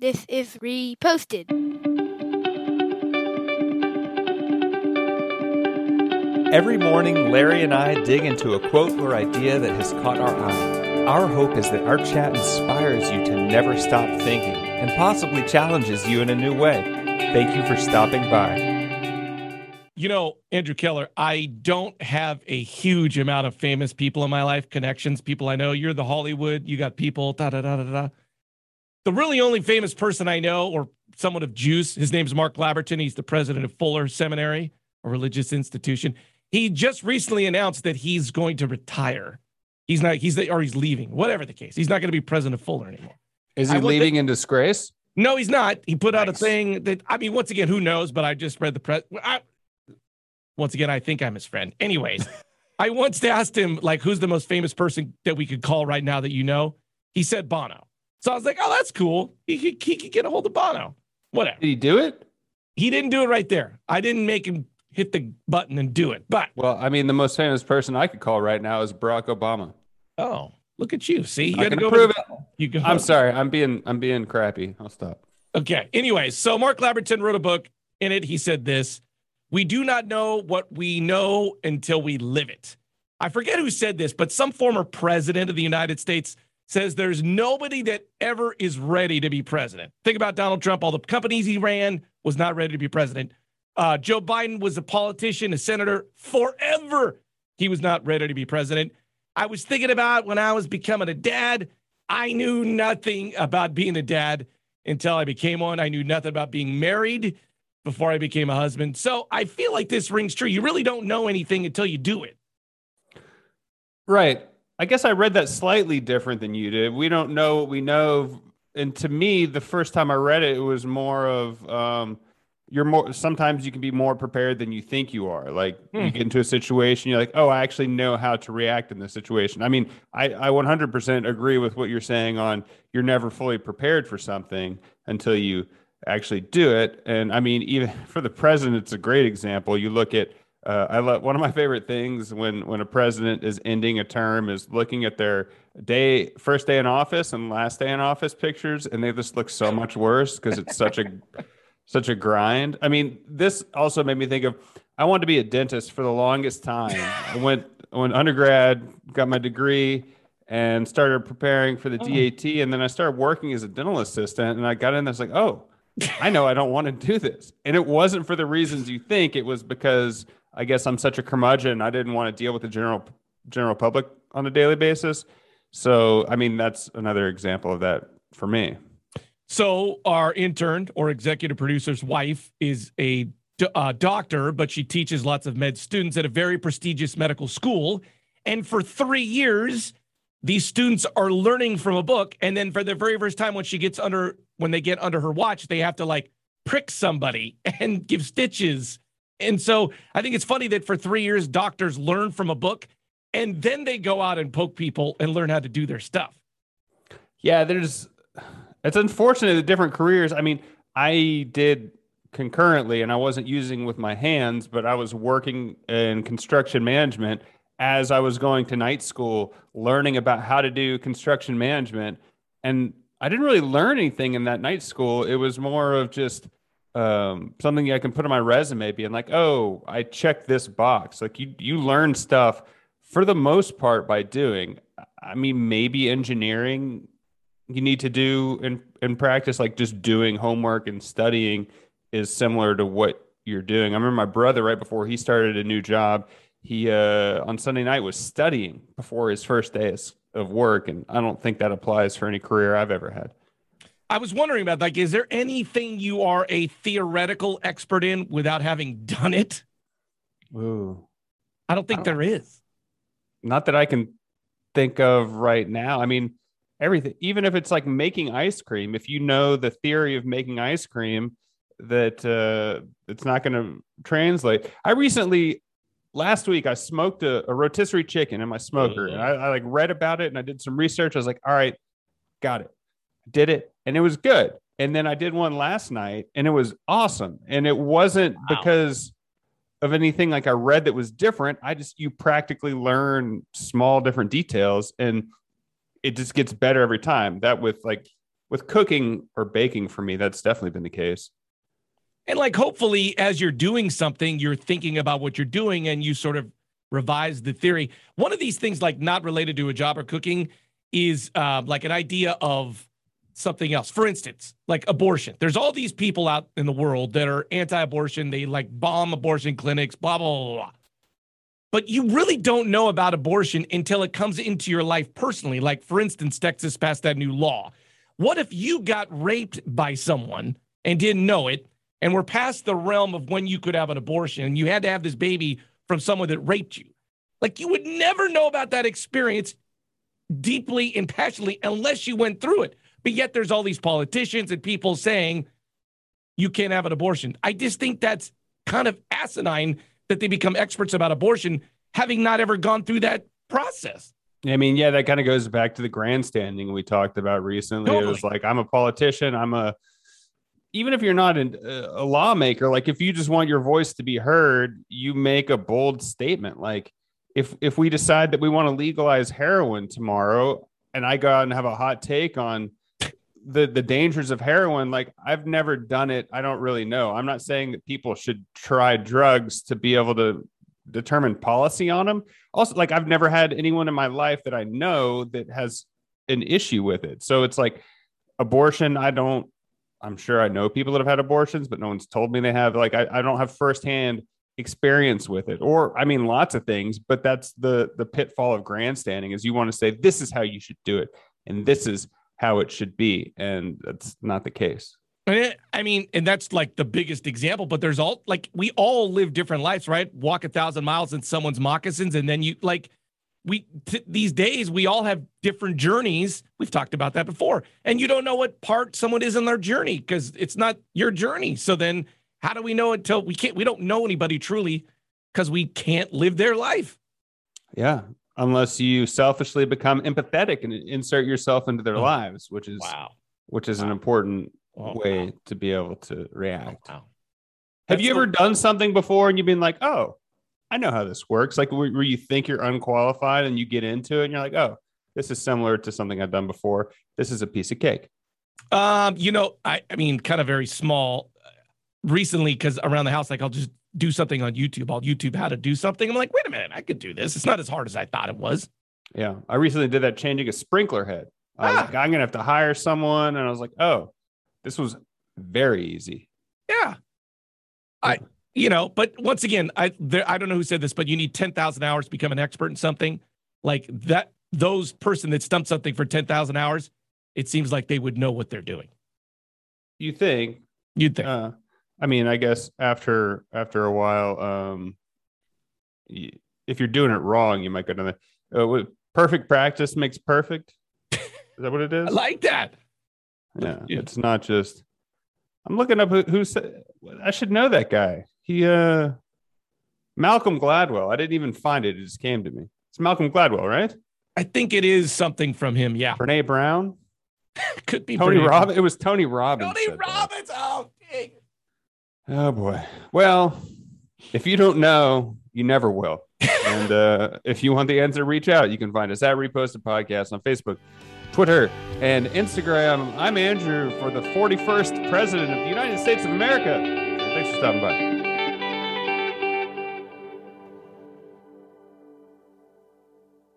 This is reposted. Every morning, Larry and I dig into a quote or idea that has caught our eye. Our hope is that our chat inspires you to never stop thinking and possibly challenges you in a new way. Thank you for stopping by. You know, Andrew Keller, I don't have a huge amount of famous people in my life, connections, people I know. You're the Hollywood, you got people, da da da da da. The really only famous person I know, or someone of juice, his name's Mark Labberton. He's the president of Fuller Seminary, a religious institution. He just recently announced that he's going to retire. He's not, he's, the or he's leaving, whatever the case. He's not going to be president of Fuller anymore. Is he I leaving in disgrace? No, he's not. He put out a thing that I mean, once again, who knows? But I just read the press. I, once again, I think I'm his friend. Anyways, I once asked him like, "Who's the most famous person that we could call right now that you know?" He said Bono. So I was like, "Oh, that's cool. He could, he could get a hold of Bono. Whatever." Did he do it? He didn't do it right there. I didn't make him hit the button and do it. But Well, I mean, the most famous person I could call right now is Barack Obama. oh, look at you. See, you got to can go. approve with- it. You go. I'm sorry. I'm being I'm being crappy. I'll stop. Okay. Anyways, so Mark Labberton wrote a book. In it, he said this We do not know what we know until we live it. I forget who said this, but some former president of the United States says there's nobody that ever is ready to be president. Think about Donald Trump, all the companies he ran was not ready to be president. Uh, Joe Biden was a politician, a senator forever. He was not ready to be president. I was thinking about when I was becoming a dad. I knew nothing about being a dad until I became one. I knew nothing about being married before I became a husband. So I feel like this rings true. You really don't know anything until you do it. Right. I guess I read that slightly different than you did. We don't know what we know. And to me, the first time I read it, it was more of um, you're more sometimes you can be more prepared than you think you are. Like Hmm. you get into a situation, you're like, oh, I actually know how to react in this situation. I mean, I, I 100% agree with what you're saying on you're never fully prepared for something until you actually do it. And I mean, even for the president, it's a great example. You look at uh, I love one of my favorite things when when a president is ending a term is looking at their day first day in office and last day in office pictures, and they just look so much worse because it's such a such a grind. I mean, this also made me think of I wanted to be a dentist for the longest time. I went went undergrad, got my degree, and started preparing for the DAT, and then I started working as a dental assistant, and I got in there, I was like, oh. I know I don't want to do this. And it wasn't for the reasons you think. It was because I guess I'm such a curmudgeon. I didn't want to deal with the general general public on a daily basis. So, I mean, that's another example of that for me. So our intern or executive producer's wife is a uh, doctor, but she teaches lots of med students at a very prestigious medical school. And for three years, these students are learning from a book. And then for the very first time, when she gets under, when they get under her watch, they have to like prick somebody and give stitches. And so I think it's funny that for three years, doctors learn from a book and then they go out and poke people and learn how to do their stuff. Yeah, there's it's unfortunate the different careers. I mean, I did concurrently and I wasn't using with my hands, but I was working in construction management as I was going to night school, learning about how to do construction management. And I didn't really learn anything in that night school. It was more of just um, something I can put on my resume, being like, "Oh, I checked this box." Like you, you learn stuff for the most part by doing. I mean, maybe engineering you need to do in in practice, like just doing homework and studying, is similar to what you're doing. I remember my brother right before he started a new job, he uh, on Sunday night was studying before his first day of- of work, and I don't think that applies for any career I've ever had. I was wondering about like, is there anything you are a theoretical expert in without having done it? Ooh. I don't think I there is. not that I can think of right now. I mean, everything, even if it's like making ice cream, if you know the theory of making ice cream, that uh, it's not going to translate. I recently, last week, I smoked a, a rotisserie chicken in my smoker. And I, I like read about it and I did some research. I was like, all right, got it, did it, and it was good. And then I did one last night and it was awesome. And it wasn't Wow. because of anything like I read that was different. I just you practically learn small different details and it just gets better every time. That with like with cooking or baking for me, that's definitely been the case. And like, hopefully, as you're doing something, you're thinking about what you're doing and you sort of revise the theory. One of these things, like not related to a job or cooking, is uh, like an idea of something else. For instance, like abortion. There's all these people out in the world that are anti-abortion. They like bomb abortion clinics, blah blah blah. blah. But you really don't know about abortion until it comes into your life personally. Like, for instance, Texas passed that new law. What if you got raped by someone and didn't know it, and we're past the realm of when you could have an abortion, and you had to have this baby from someone that raped you? Like, you would never know about that experience deeply and passionately unless you went through it. But yet there's all these politicians and people saying you can't have an abortion. I just think that's kind of asinine that they become experts about abortion having not ever gone through that process. I mean, yeah, that kind of goes back to the grandstanding we talked about recently. Totally. It was like, I'm a politician. I'm a, even if you're not an, a lawmaker, like if you just want your voice to be heard, you make a bold statement. Like if, if we decide that we want to legalize heroin tomorrow and I go out and have a hot take on the the dangers of heroin like i've never done it. I don't really know. I'm not saying that people should try drugs to be able to determine policy on them also like i've never had anyone in my life that i know that has an issue with it. So it's like abortion i don't i'm sure i know people that have had abortions but no one's told me they have. Like i, I don't have firsthand experience with it or i mean lots of things but that's the the pitfall of grandstanding is you want to say this is how you should do it and this is how it should be. And that's not the case. I mean, and that's like the biggest example, but there's all like we all live different lives, right? Walk a thousand miles in someone's moccasins, and then you like we t- these days we all have different journeys. We've talked about that before, and you don't know what part someone is in their journey because it's not your journey. So then, how do we know until we can't? We don't know anybody truly because we can't live their life. Yeah, unless you selfishly become empathetic and insert yourself into their oh. lives, which is wow. which is wow. an important oh, way wow. to be able to react. Oh, Have you ever done something before and you've been like, "Oh, I know how this works." Like where, where you think you're unqualified and you get into it and you're like, "Oh, this is similar to something I've done before. This is a piece of cake." Um, you know, I I mean, kind of very small recently because around the house, like I'll just do something on YouTube. I'll YouTube how to do something. I'm like, wait a minute, I could do this. It's not as hard as I thought it was. Yeah. I recently did that changing a sprinkler head. I ah. like, I'm gonna have to hire someone. And I was like, oh, this was very easy. Yeah. I you know, but once again, I there I don't know who said this, but you need 10,000 hours to become an expert in something. Like that those person that stumped something for 10,000 hours, it seems like they would know what they're doing. You think? You'd think. Uh, I mean, I guess after after a while, um, if you're doing it wrong, you might go down there. Uh, perfect practice makes perfect. Is that what it is? I like that. Yeah, yeah, it's not just. I'm looking up who, who said. I should know that guy. He, uh, Malcolm Gladwell. I didn't even find it. It just came to me. It's Malcolm Gladwell, right? I think it is something from him. Yeah. Brene Brown. Could be Tony Robbins. It was Tony Robbins. Tony Robbins. That. Oh. Boy. Well, if you don't know, you never will. and uh, if you want the answer, reach out. You can find us at Reposted Podcast on Facebook, Twitter, and Instagram. I'm Andrew for the 41st President of the United States of America. Thanks for stopping by.